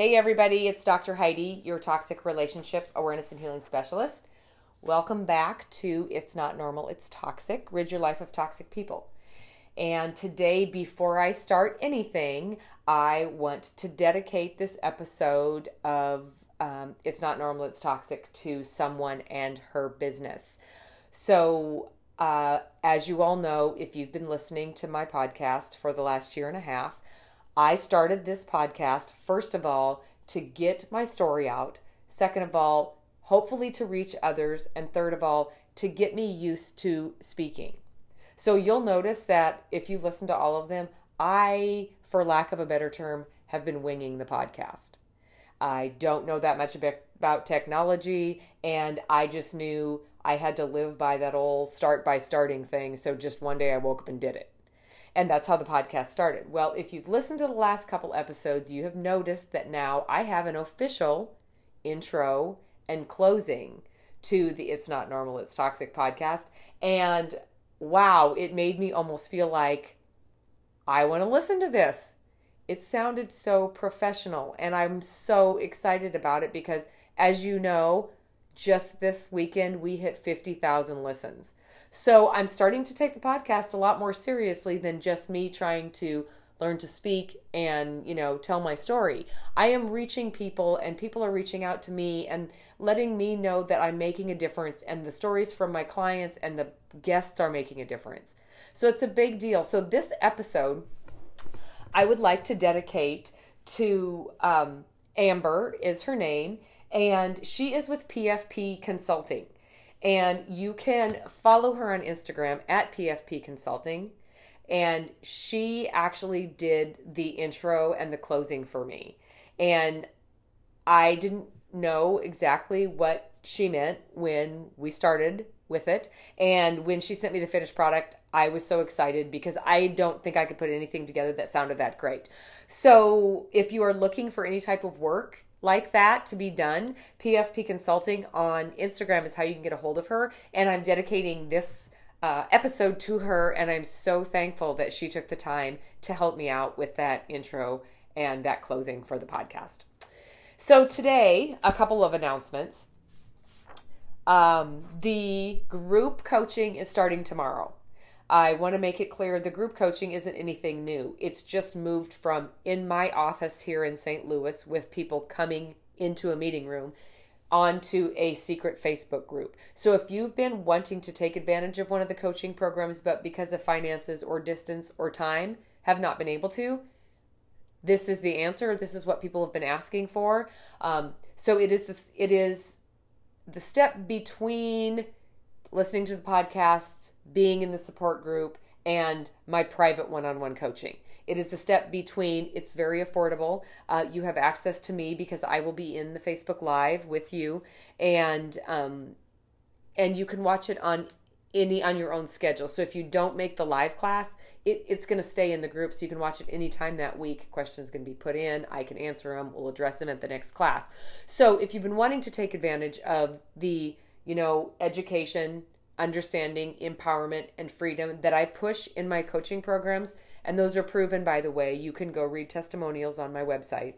Hey, everybody, it's Dr. Heidi, your toxic relationship awareness and healing specialist. Welcome back to It's Not Normal, It's Toxic. Rid your life of toxic people. And today, before I start anything, I want to dedicate this episode of um, It's Not Normal, It's Toxic to someone and her business. So, uh, as you all know, if you've been listening to my podcast for the last year and a half, I started this podcast, first of all, to get my story out. Second of all, hopefully to reach others. And third of all, to get me used to speaking. So you'll notice that if you listen to all of them, I, for lack of a better term, have been winging the podcast. I don't know that much about technology, and I just knew I had to live by that old start by starting thing. So just one day I woke up and did it. And that's how the podcast started. Well, if you've listened to the last couple episodes, you have noticed that now I have an official intro and closing to the It's Not Normal, It's Toxic podcast. And wow, it made me almost feel like I want to listen to this. It sounded so professional, and I'm so excited about it because, as you know, just this weekend we hit 50,000 listens. So I'm starting to take the podcast a lot more seriously than just me trying to learn to speak and, you know, tell my story. I am reaching people and people are reaching out to me and letting me know that I'm making a difference and the stories from my clients and the guests are making a difference. So it's a big deal. So this episode I would like to dedicate to um, Amber is her name and she is with PFP Consulting. And you can follow her on Instagram at PFP Consulting. And she actually did the intro and the closing for me. And I didn't know exactly what she meant when we started with it. And when she sent me the finished product, I was so excited because I don't think I could put anything together that sounded that great. So if you are looking for any type of work, like that to be done, PFP Consulting on Instagram is how you can get a hold of her. And I'm dedicating this uh, episode to her, and I'm so thankful that she took the time to help me out with that intro and that closing for the podcast. So, today, a couple of announcements. Um, the group coaching is starting tomorrow. I want to make it clear the group coaching isn't anything new. It's just moved from in my office here in St. Louis with people coming into a meeting room onto a secret Facebook group. So if you've been wanting to take advantage of one of the coaching programs, but because of finances or distance or time have not been able to, this is the answer. This is what people have been asking for. Um, so it is the, it is the step between listening to the podcasts, being in the support group, and my private one on one coaching. It is the step between, it's very affordable. Uh, you have access to me because I will be in the Facebook Live with you, and um, and you can watch it on any on your own schedule. So if you don't make the live class, it, it's going to stay in the group, so you can watch it anytime that week. Questions can be put in. I can answer them. We'll address them at the next class. So if you've been wanting to take advantage of the you know, education, understanding, empowerment, and freedom that I push in my coaching programs. And those are proven, by the way. You can go read testimonials on my website.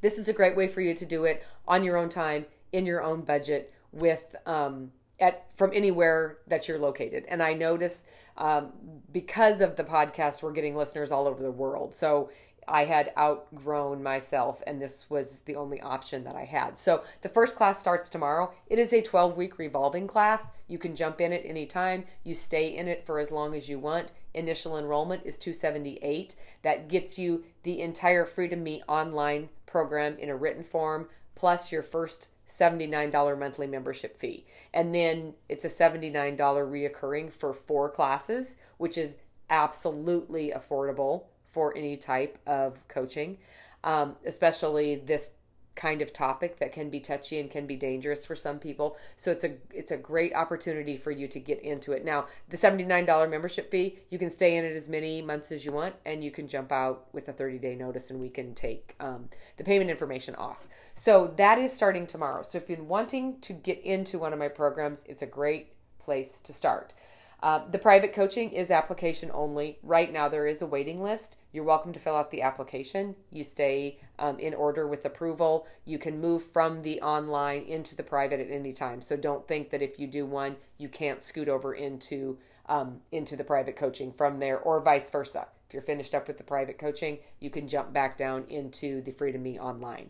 This is a great way for you to do it on your own time, in your own budget, with um, at from anywhere that you're located. And I notice um, because of the podcast, we're getting listeners all over the world. So I had outgrown myself, and this was the only option that I had. So the first class starts tomorrow. It is a 12 week revolving class. You can jump in at any time. You stay in it for as long as you want. Initial enrollment is 278. That gets you the entire Freedom Me online program in a written form, plus your first $79 monthly membership fee. And then it's a $79 reoccurring for four classes, which is absolutely affordable for any type of coaching, um, especially this kind of topic that can be touchy and can be dangerous for some people. So it's a it's a great opportunity for you to get into it. Now, the $79 membership fee, you can stay in it as many months as you want and you can jump out with a 30-day notice and we can take um, the payment information off. So that is starting tomorrow. So if you've been wanting to get into one of my programs, it's a great place to start. Uh, the private coaching is application only. Right now, there is a waiting list. You're welcome to fill out the application. You stay um, in order with approval. You can move from the online into the private at any time. So don't think that if you do one, you can't scoot over into um, into the private coaching from there, or vice versa. If you're finished up with the private coaching, you can jump back down into the Freedom Me online.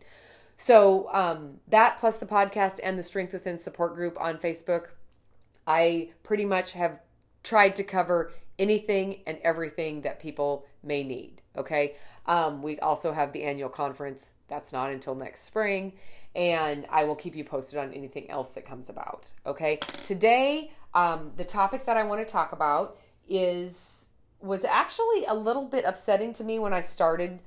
So um, that plus the podcast and the Strength Within support group on Facebook, I pretty much have tried to cover anything and everything that people may need. Okay. Um, we also have the annual conference. That's not until next spring. And I will keep you posted on anything else that comes about. Okay. Today, um, the topic that I want to talk about is was actually a little bit upsetting to me when I started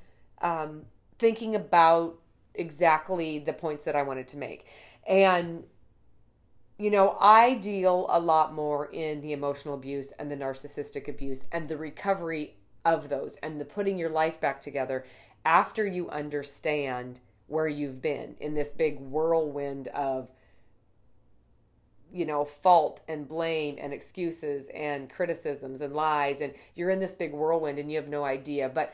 um, thinking about exactly the points that I wanted to make. And you know, I deal a lot more in the emotional abuse and the narcissistic abuse and the recovery of those and the putting your life back together after you understand where you've been in this big whirlwind of you know fault and blame and excuses and criticisms and lies. And you're in this big whirlwind and you have no idea. But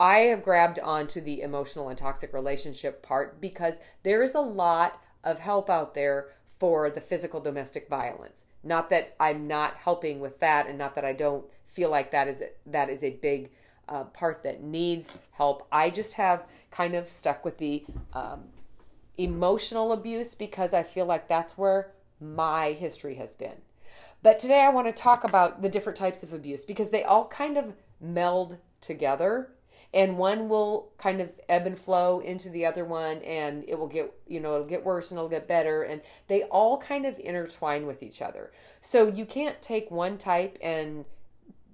I have grabbed onto the emotional and toxic relationship part because there is a lot of help out there for the physical domestic violence. Not that I'm not helping with that, and not that I don't feel like that is that is a big uh, part that needs help. I just have kind of stuck with the um, emotional abuse because I feel like that's where my history has been. But today I want to talk about the different types of abuse because they all kind of meld together and one will kind of ebb and flow into the other one and it will get you know it'll get worse and it'll get better and they all kind of intertwine with each other. So you can't take one type and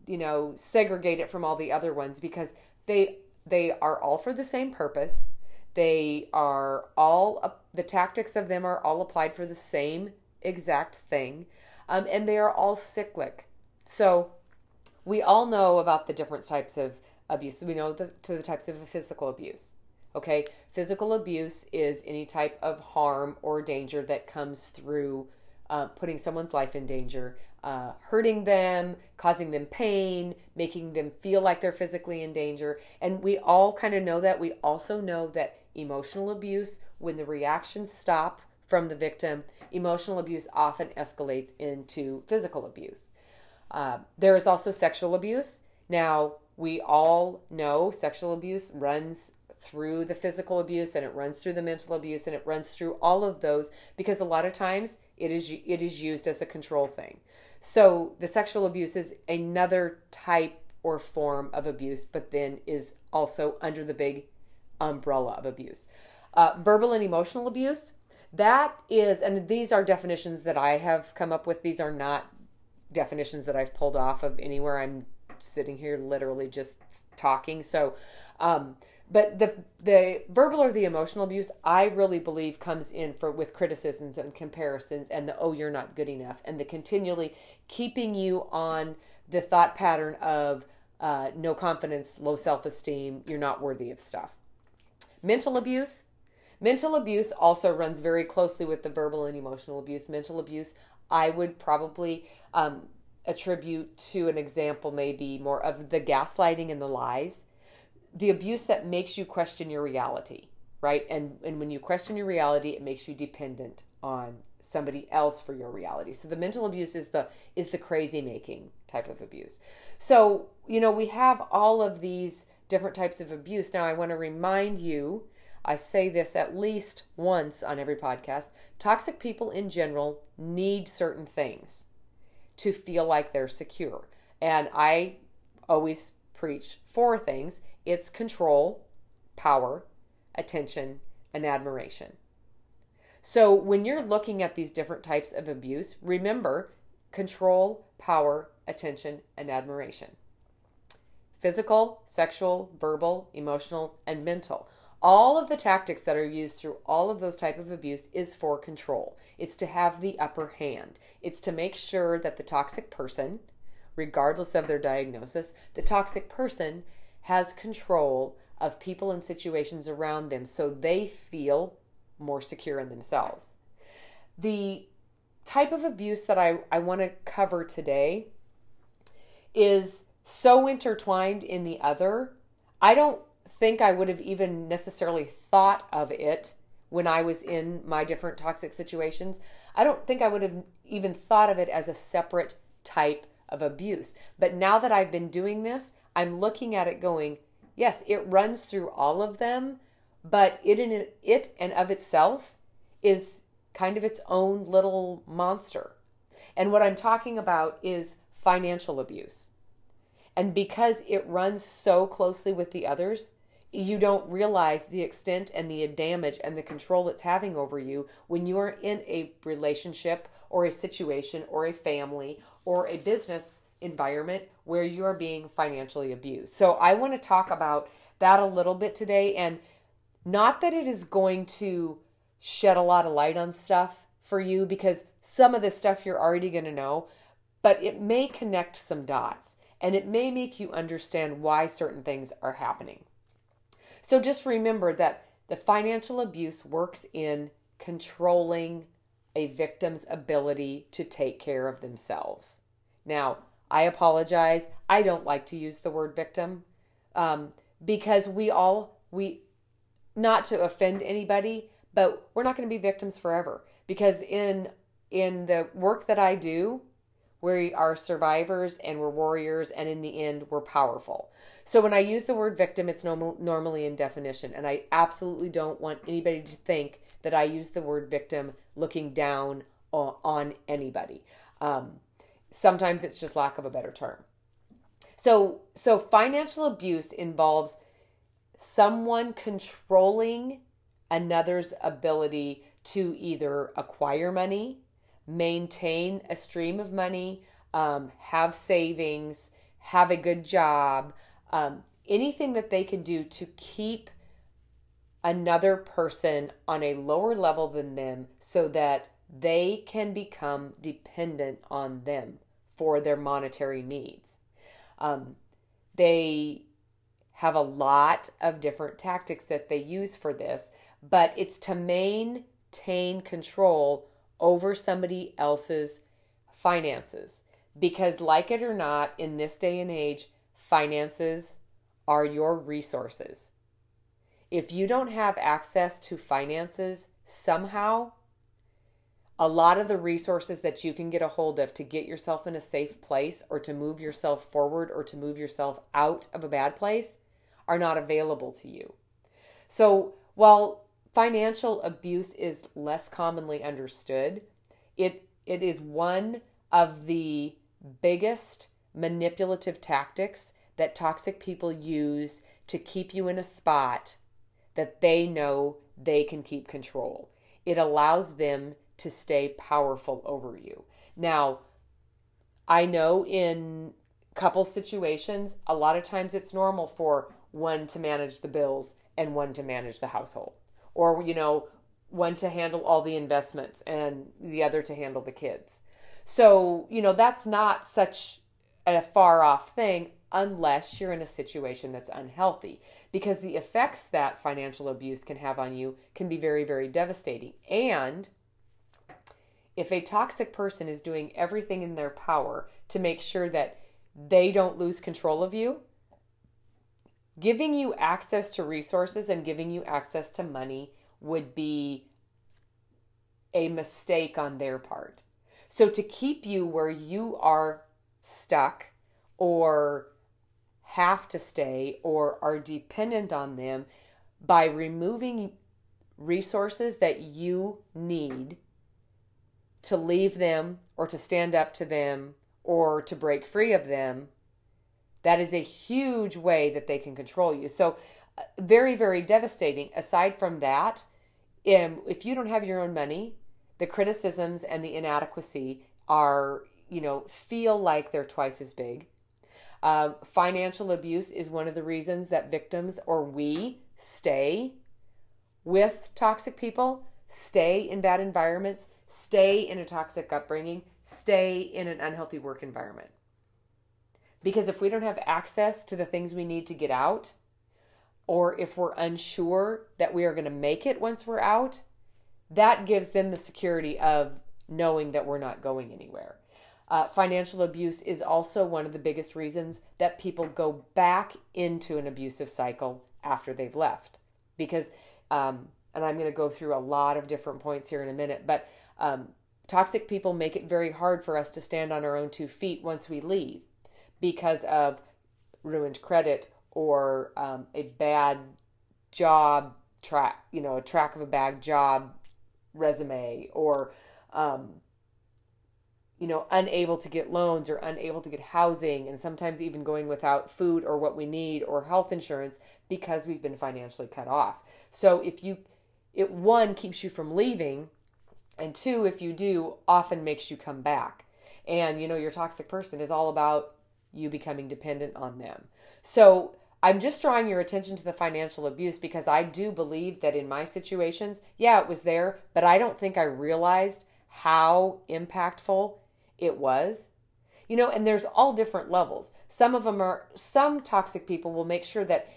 you know segregate it from all the other ones because they they are all for the same purpose. They are all the tactics of them are all applied for the same exact thing um, and they are all cyclic. So we all know about the different types of abuse. We know the, to the types of physical abuse. Okay, physical abuse is any type of harm or danger that comes through uh, putting someone's life in danger, uh, hurting them, causing them pain, making them feel like they're physically in danger. And we all kind of know that. We also know that emotional abuse, when the reactions stop from the victim, emotional abuse often escalates into physical abuse. Uh, there is also sexual abuse. Now, we all know sexual abuse runs through the physical abuse and it runs through the mental abuse and it runs through all of those because a lot of times it is it is used as a control thing. So the sexual abuse is another type or form of abuse, but then is also under the big umbrella of abuse. Uh, verbal and emotional abuse, that is, and these are definitions that I have come up with. These are not definitions that I've pulled off of anywhere. I'm sitting here literally just talking. So, um, but the the verbal or the emotional abuse, I really believe comes in for with criticisms and comparisons and the oh you're not good enough and the continually keeping you on the thought pattern of uh, no confidence, low self esteem, you're not worthy of stuff. Mental abuse. Mental abuse also runs very closely with the verbal and emotional abuse. Mental abuse, I would probably um, attribute to an example maybe more of the gaslighting and the lies the abuse that makes you question your reality right? And and when you question your reality it makes you dependent on somebody else for your reality. So the mental abuse is the is the crazy making type of abuse. So you know we have all of these different types of abuse. Now i want to remind you I say this at least once on every podcast. Toxic people in general need certain things to feel like they're secure. And I always preach four things it's control, power, attention, and admiration. So when you're looking at these different types of abuse, remember control, power, attention, and admiration. Physical, sexual, verbal, emotional, and mental. All of the tactics that are used through all of those type of abuse is for control. It's to have the upper hand. It's to make sure that the toxic person regardless of their diagnosis the toxic person has control of people and situations around them so they feel more secure in themselves. The type of abuse that i, I want to cover today is so intertwined in the other. I don't think I would have even necessarily thought of it when I was in my different toxic situations. I don't think I would have even thought of it as a separate type of abuse. But now that I've been doing this, I'm looking at it going, yes, it runs through all of them, but it in it and of itself is kind of its own little monster. And what I'm talking about is financial abuse. And because it runs so closely with the others, you don't realize the extent and the damage and the control it's having over you when you are in a relationship or a situation or a family or a business environment where you are being financially abused. So I want to talk about that a little bit today and not that it is going to shed a lot of light on stuff for you because some of the stuff you're already going to know, but it may connect some dots and it may make you understand why certain things are happening. So just remember that the financial abuse works in controlling a victim's ability to take care of themselves. Now, I apologize. I don't like to use the word victim um, because we all, we, not to offend anybody, but we're not going to be victims forever. Because in in the work that I do, we are survivors and we're warriors, and in the end, we're powerful. So when I use the word victim, it's normal, normally in definition, and I absolutely don't want anybody to think that I use the word victim looking down on, anybody. Um, sometimes it's just lack of a better term. So, so financial abuse involves someone controlling another's ability to either acquire money, maintain a stream of money, um, have savings, have a good job, um, anything that they can do to keep another person on a lower level than them so that they can become dependent on them for their monetary needs. Um, they have a lot of different tactics that they use for this, but it's to maintain control over somebody else's finances. Because, like it or not, in this day and age, finances are your resources. If you don't have access to finances somehow, a lot of the resources that you can get a hold of to get yourself in a safe place or to move yourself forward or to move yourself out of a bad place are not available to you. So, while financial abuse is less commonly understood. It it is one of the biggest manipulative tactics that toxic people use to keep you in a spot that they know they can keep control. It allows them to stay powerful over you. Now, I know in couple situations, a lot of times it's normal for one to manage the bills and one to manage the household or you know one to handle all the investments and the other to handle the kids. So you know that's not such a far off thing unless you're in a situation that's unhealthy because the effects that financial abuse can have on you can be very very devastating. And if a toxic person is doing everything in their power to make sure that they don't lose control of you Giving you access to resources and giving you access to money would be a mistake on their part. So, to keep you where you are stuck or have to stay or are dependent on them by removing resources that you need to leave them or to stand up to them or to break free of them that is a huge way that they can control you. So, uh, very, very devastating. Aside from that, um, if you don't have your own money, the criticisms and the inadequacy are, you know, feel like they're twice as big. Uh, financial abuse is one of the reasons that victims or we stay with toxic people, stay in bad environments, stay in a toxic upbringing, stay in an unhealthy work environment. Because if we don't have access to the things we need to get out, or if we're unsure that we are going to make it once we're out, that gives them the security of knowing that we're not going anywhere. Uh, financial abuse is also one of the biggest reasons that people go back into an abusive cycle after they've left. Because, um, and I'm going to go through a lot of different points here in a minute, but um, toxic people make it very hard for us to stand on our own two feet once we leave because of ruined credit or um, a bad job track, you know, a track of a bad job resume or, um, you know, unable to get loans or unable to get housing and sometimes even going without food or what we need or health insurance because we've been financially cut off. So if you, it one keeps you from leaving and two, if you do, often makes you come back. And, you know, your toxic person is all about you becoming dependent on them. So I'm just drawing your attention to the financial abuse because I do believe that in my situations, yeah, it was there, but I don't think I realized how impactful it was. You know, and there's all different levels. Some of them are some toxic people will make sure that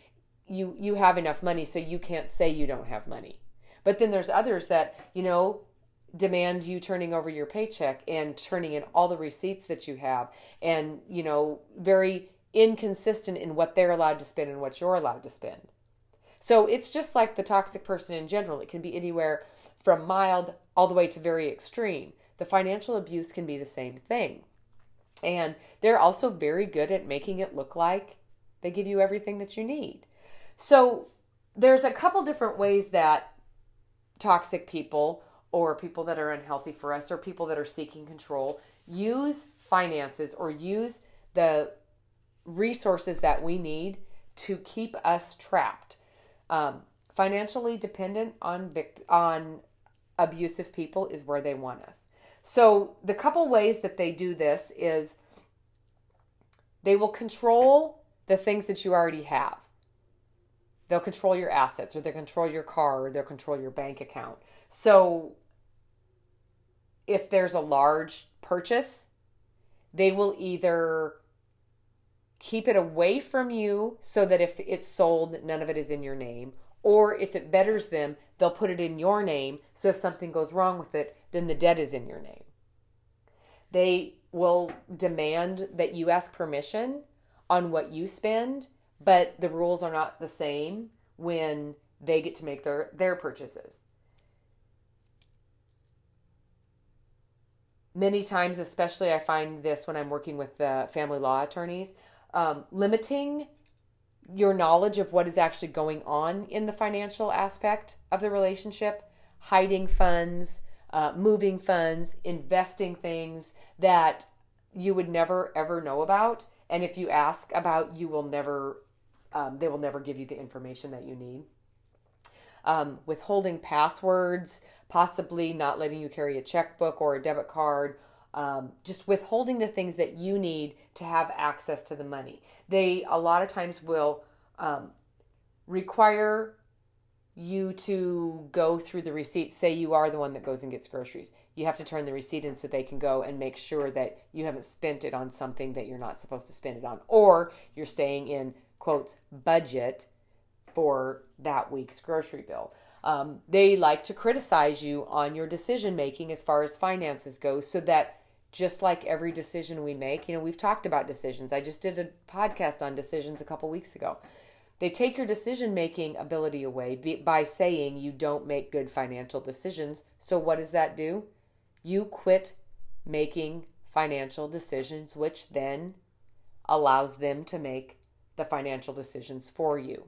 you you have enough money so you can't say you don't have money. But then there's others that, you know, demand you turning over your paycheck and turning in all the receipts that you have and you know very inconsistent in what they're allowed to spend and what you're allowed to spend. So it's just like the toxic person in general. It can be anywhere from mild all the way to very extreme. The financial abuse can be the same thing. And they're also very good at making it look like they give you everything that you need. So there's a couple different ways that toxic people or people that are unhealthy for us or people that are seeking control use finances or use the resources that we need to keep us trapped. Um, financially dependent on vict- on abusive people is where they want us. So the couple ways that they do this is they will control the things that you already have. They'll control your assets or they'll control your car or they'll control your bank account so if there's a large purchase, they will either keep it away from you so that if it's sold, none of it is in your name. Or if it betters them, they'll put it in your name. So if something goes wrong with it, then the debt is in your name. They will demand that you ask permission on what you spend, but the rules are not the same when they get to make their, their purchases. Many times, especially I find this when I'm working with the family law attorneys, um, limiting your knowledge of what is actually going on in the financial aspect of the relationship, hiding funds, uh, moving funds, investing things that you would never ever know about. And if you ask about, you will never, um, they will never give you the information that you need. Um, withholding passwords, possibly not letting you carry a checkbook or a debit card, um, just withholding the things that you need to have access to the money. They a lot of times will um, require you to go through the receipt. Say you are the one that goes and gets groceries. You have to turn the receipt in so they can go and make sure that you haven't spent it on something that you're not supposed to spend it on, or you're staying in quotes budget for that week's grocery bill. Um, they like to criticize you on your decision making as far as finances go, so that just like every decision we make, you know, we've talked about decisions. I just did a podcast on decisions a couple weeks ago. They take your decision making ability away by saying you don't make good financial decisions. So, what does that do? You quit making financial decisions, which then allows them to make the financial decisions for you.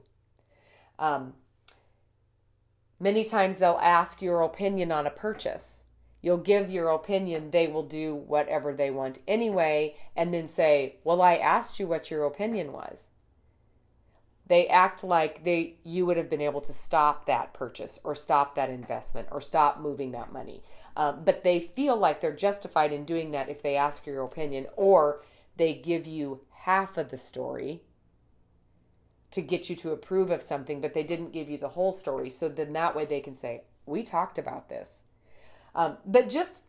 Um, Many times they'll ask your opinion on a purchase. You'll give your opinion, they will do whatever they want anyway, and then say, Well, I asked you what your opinion was. They act like they you would have been able to stop that purchase or stop that investment or stop moving that money. Um, but they feel like they're justified in doing that if they ask your opinion or they give you half of the story to get you to approve of something, but they didn't give you the whole story. So then that way they can say, We talked about this. Um, but just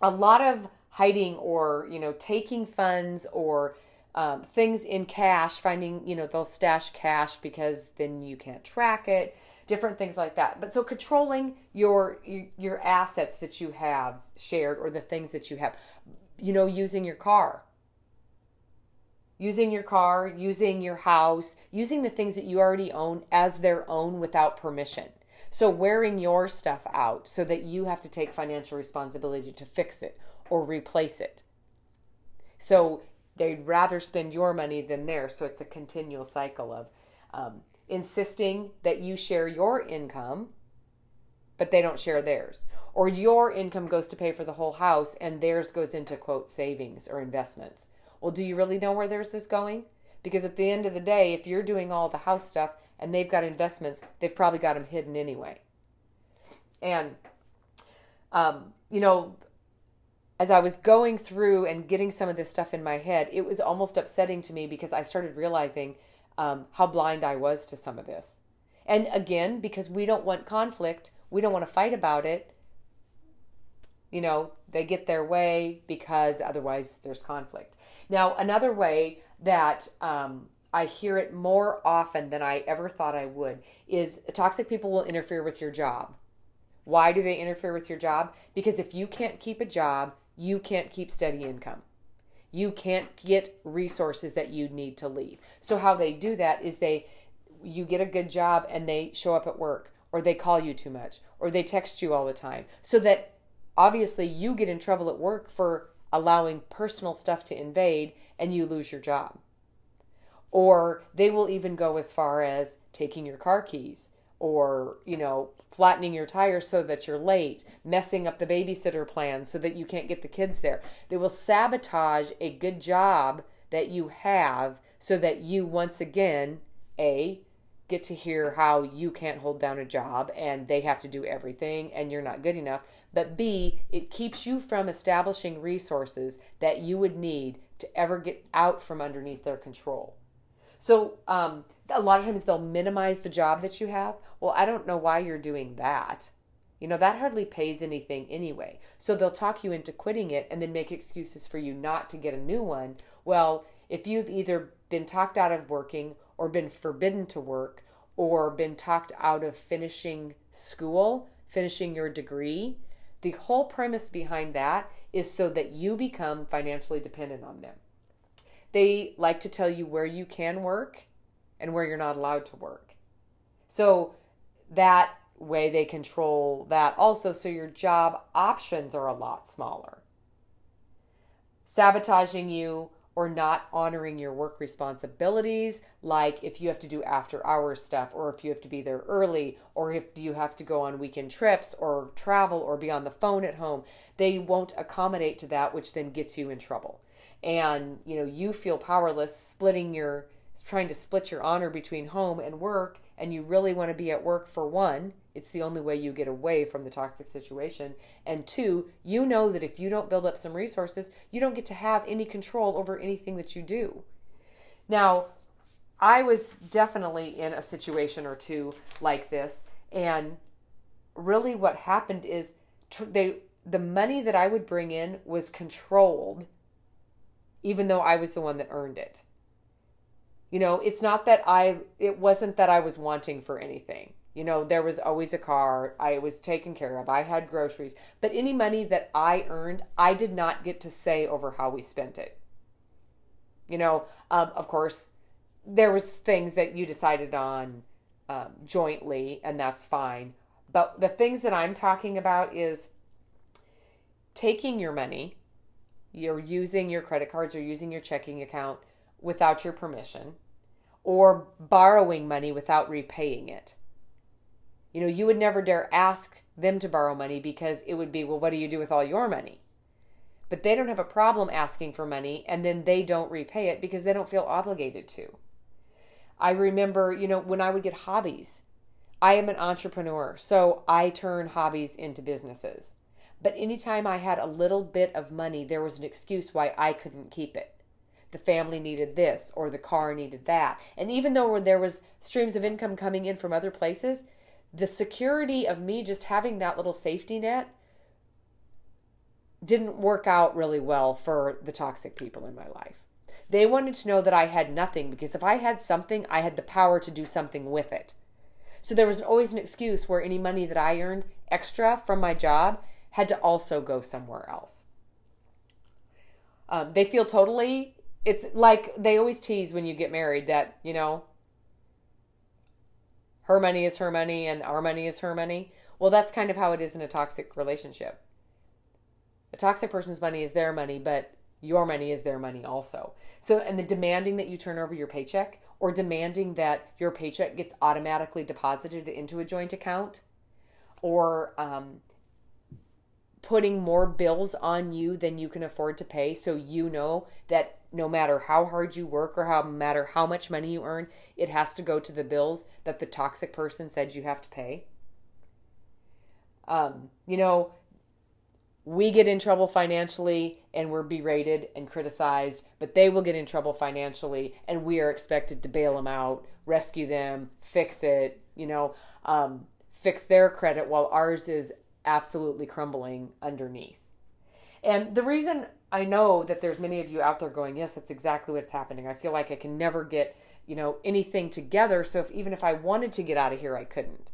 a lot of hiding or, you know, taking funds or um, things in cash, finding, you know, they'll stash cash because then you can't track it, different things like that. But so controlling your, your, assets that you have shared or the things that you have, you know, using your car using your car, using your house, using the things that you already own as their own without permission. So, wearing your stuff out so that you have to take financial responsibility to fix it or replace it. So, they'd rather spend your money than theirs. So, it's a continual cycle of um, insisting that you share your income, but they don't share theirs. Or your income goes to pay for the whole house and theirs goes into quote savings or investments. Well, do you really know where theirs is going? Because at the end of the day, if you're doing all the house stuff and they've got investments, they've probably got them hidden anyway. And, um, you know, as I was going through and getting some of this stuff in my head, it was almost upsetting to me because I started realizing um, how blind I was to some of this. And again, because we don't want conflict, we don't want to fight about it. You know, they get their way because otherwise there's conflict. Now, another way that um, I hear it more often than I ever thought I would is toxic people will interfere with your job. Why do they interfere with your job? Because if you can't keep a job, you can't keep steady income. You can't get resources that you need to leave. So how they do that is they you get a good job and they show up at work or they call you too much or they text you all the time so that obviously you get in trouble at work for allowing personal stuff to invade and you lose your job. Or they will even go as far as taking your car keys or, you know, flattening your tires so that you're late, messing up the babysitter plan so that you can't get the kids there. They will sabotage a good job that you have so that you once again, A, get to hear how you can't hold down a job and they have to do everything and you're not good enough. But B, it keeps you from establishing resources that you would need to ever get out from underneath their control. So, um, a lot of times they'll minimize the job that you have. Well, I don't know why you're doing that. You know, that hardly pays anything anyway. So they'll talk you into quitting it and then make excuses for you not to get a new one. Well, if you've either been talked out of working or been forbidden to work or been talked out of finishing school, finishing your degree. The whole premise behind that is so that you become financially dependent on them. They like to tell you where you can work and where you're not allowed to work. So that way they control that also, so your job options are a lot smaller. Sabotaging you or not honoring your work responsibilities, like if you have to do after hours stuff, or if you have to be there early, or if you have to go on weekend trips, or travel, or be on the phone at home. They won't accommodate to that, which then gets you in trouble. And you know, you feel powerless, splitting your trying to split your honor between home and work, and you really want to be at work for one it's the only way you get away from the toxic situation. And two, you know that if you don't build up some resources, you don't get to have any control over anything that you do. Now, I was definitely in a situation or two like this, and really what happened is tr- they the money that I would bring in was controlled even though I was the one that earned it. You know, it's not that I it wasn't that I was wanting for anything. You know, there was always a car. I was taken care of. I had groceries. But any money that I earned, I did not get to say over how we spent it. You know, um, of course, there was things that you decided on um, jointly, and that's fine. But the things that I'm talking about is taking your money, you're using your credit cards or using your checking account without your permission, or borrowing money without repaying it. You know, you would never dare ask them to borrow money because it would be, well, what do you do with all your money? But they don't have a problem asking for money and then they don't repay it because they don't feel obligated to. I remember, you know, when I would get hobbies, I am an entrepreneur, so I turn hobbies into businesses. But anytime I had a little bit of money, there was an excuse why I couldn't keep it. The family needed this or the car needed that. And even though there was streams of income coming in from other places, the security of me just having that little safety net didn't work out really well for the toxic people in my life. They wanted to know that I had nothing because if I had something, I had the power to do something with it. So there was always an excuse where any money that I earned extra from my job had to also go somewhere else. Um, they feel totally, it's like they always tease when you get married that, you know, her money is her money and our money is her money. Well, that's kind of how it is in a toxic relationship. A toxic person's money is their money, but your money is their money also. So, and the demanding that you turn over your paycheck or demanding that your paycheck gets automatically deposited into a joint account or um, putting more bills on you than you can afford to pay so you know that no matter how hard you work or how matter how much money you earn it has to go to the bills that the toxic person said you have to pay um, you know we get in trouble financially and we're berated and criticized but they will get in trouble financially and we are expected to bail them out rescue them fix it you know um, fix their credit while ours is absolutely crumbling underneath. And the reason I know that there's many of you out there going, yes, that's exactly what's happening. I feel like I can never get, you know, anything together. So if even if I wanted to get out of here, I couldn't.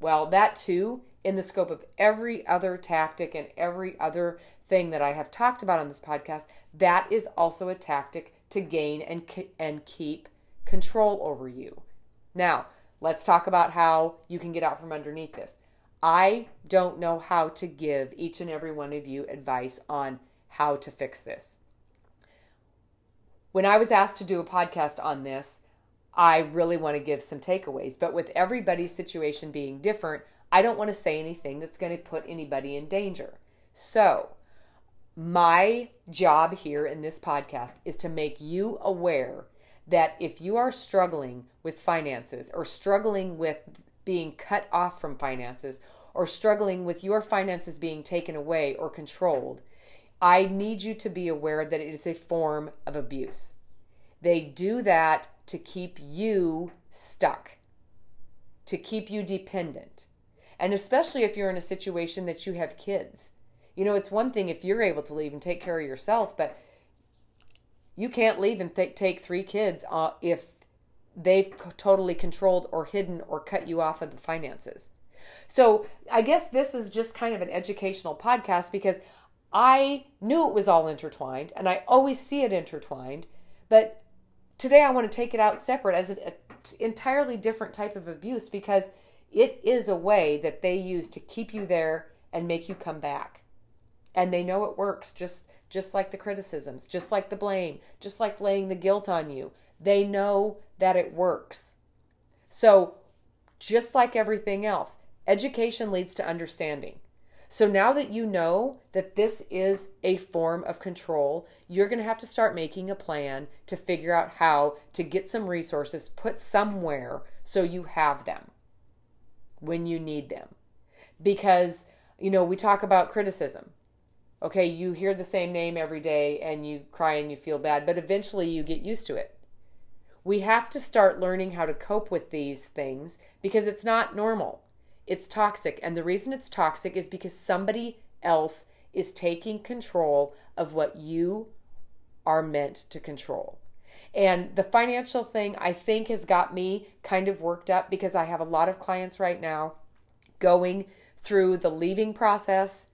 Well, that too, in the scope of every other tactic and every other thing that I have talked about on this podcast, that is also a tactic to gain and and keep control over you. Now, let's talk about how you can get out from underneath this. I don't know how to give each and every one of you advice on how to fix this. When I was asked to do a podcast on this, I really want to give some takeaways. But with everybody's situation being different, I don't want to say anything that's going to put anybody in danger. So, my job here in this podcast is to make you aware that if you are struggling with finances or struggling with being cut off from finances or struggling with your finances being taken away or controlled, I need you to be aware that it is a form of abuse. They do that to keep you stuck, to keep you dependent. And especially if you're in a situation that you have kids. You know, it's one thing if you're able to leave and take care of yourself, but you can't leave and th- take three kids uh, if they've totally controlled or hidden or cut you off of the finances. So I guess this is just kind of an educational podcast because I knew it was all intertwined and I always see it intertwined. But today I want to take it out separate as an entirely different type of abuse because it is a way that they use to keep you there and make you come back. And they know it works just just like the criticisms, just like the blame, just like laying the guilt on you. They know that it works. So, just like everything else, Education leads to understanding. So now that you know that this is a form of control, you're going to have to start making a plan to figure out how to get some resources put somewhere so you have them when you need them. Because, you know, we talk about criticism. Okay, you hear the same name every day and you cry and you feel bad, but eventually you get used to it. We have to start learning how to cope with these things because it's not normal. It's toxic. And the reason it's toxic is because somebody else is taking control of what you are meant to control. And the financial thing, I think, has got me kind of worked up because I have a lot of clients right now going through the leaving process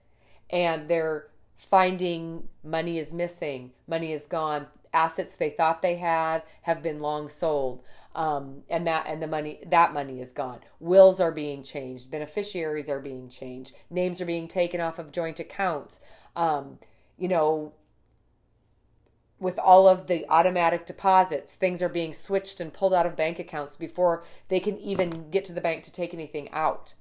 and they're finding money is missing, money is gone, assets they thought they had have been long sold. Um, and that and the money that money is gone. Wills are being changed. Beneficiaries are being changed. Names are being taken off of joint accounts. Um, you know with all of the automatic deposits things are being switched and pulled out of bank accounts before they can even get to the bank to take anything out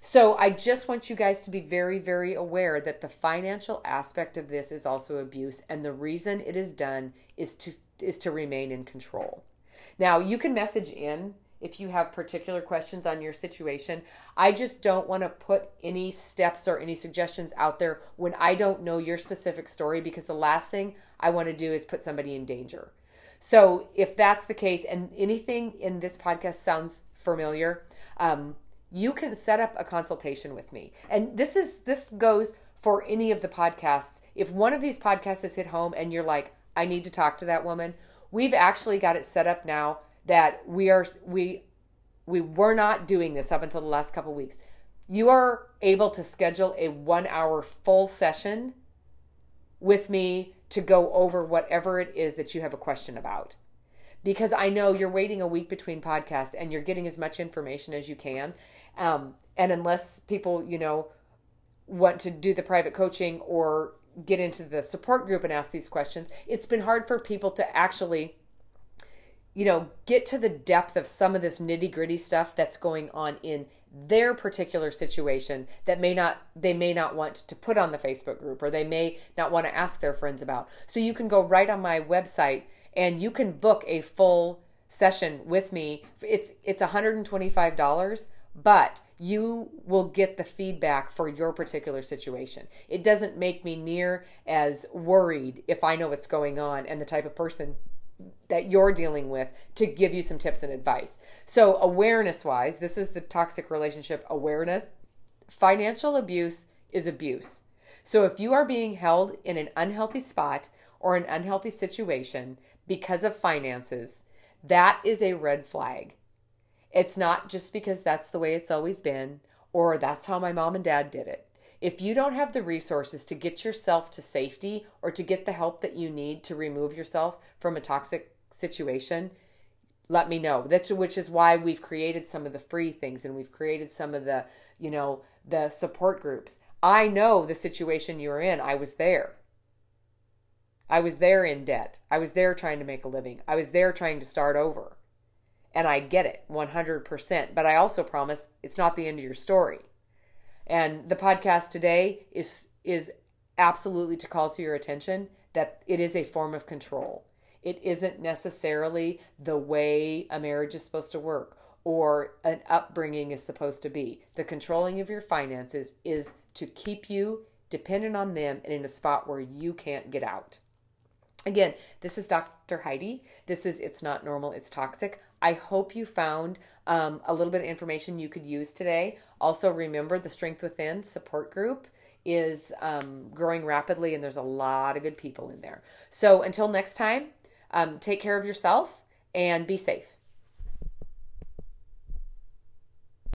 so I just want you guys to be very, very aware that the financial aspect of this is also abuse, and the reason it is done is to is to remain in control. Now you can message in if you have particular questions on your situation. I just don't want to put any steps or any suggestions out there when I don't know your specific story because the last thing I want to do is put somebody in danger. So, if that's the case and anything in this podcast sounds familiar, um, you can set up a consultation with me. And this is this goes for any of the podcasts. If one of these podcasts has hit home and you're like, I need to talk to that woman, we've actually got it set up now that we are we we were not doing this up until the last couple weeks. You are able to schedule a 1 hour full session with me to go over whatever it is that you have a question about. Because I know you're waiting a week between podcasts and you're getting as much information as you can. Um, and unless people, you know, want to do the private coaching or get into the support group and ask these questions, it's been hard for people to actually, you know, get to the depth of some of this nitty gritty stuff that's going on in their particular situation that may not they may not want to put on the Facebook group or they may not want to ask their friends about. So you can go right on my website and you can book a full session with me. It's it's $125, but you will get the feedback for your particular situation. It doesn't make me near as worried if I know what's going on and the type of person that you're dealing with to give you some tips and advice. So, awareness wise, this is the toxic relationship awareness. Financial abuse is abuse. So, if you are being held in an unhealthy spot or an unhealthy situation because of finances, that is a red flag. It's not just because that's the way it's always been or that's how my mom and dad did it. If you don't have the resources to get yourself to safety or to get the help that you need to remove yourself from a toxic situation, let me know. That's which is why we've created some of the free things and we've created some of the, you know, the support groups. I know the situation you're in. I was there. I was there in debt. I was there trying to make a living. I was there trying to start over. And I get it 100%. But I also promise it's not the end of your story. And the podcast today is is absolutely to call to your attention that it is a form of control. It isn't necessarily the way a marriage is supposed to work or an upbringing is supposed to be. The controlling of your finances is to keep you dependent on them and in a spot where you can't get out. Again, this is Dr. Heidi. This is It's Not Normal, It's Toxic. I hope you found um, a little bit of information you could use today. Also, remember the Strength Within support group is um, growing rapidly, and there's a lot of good people in there. So, until next time, um, take care of yourself and be safe.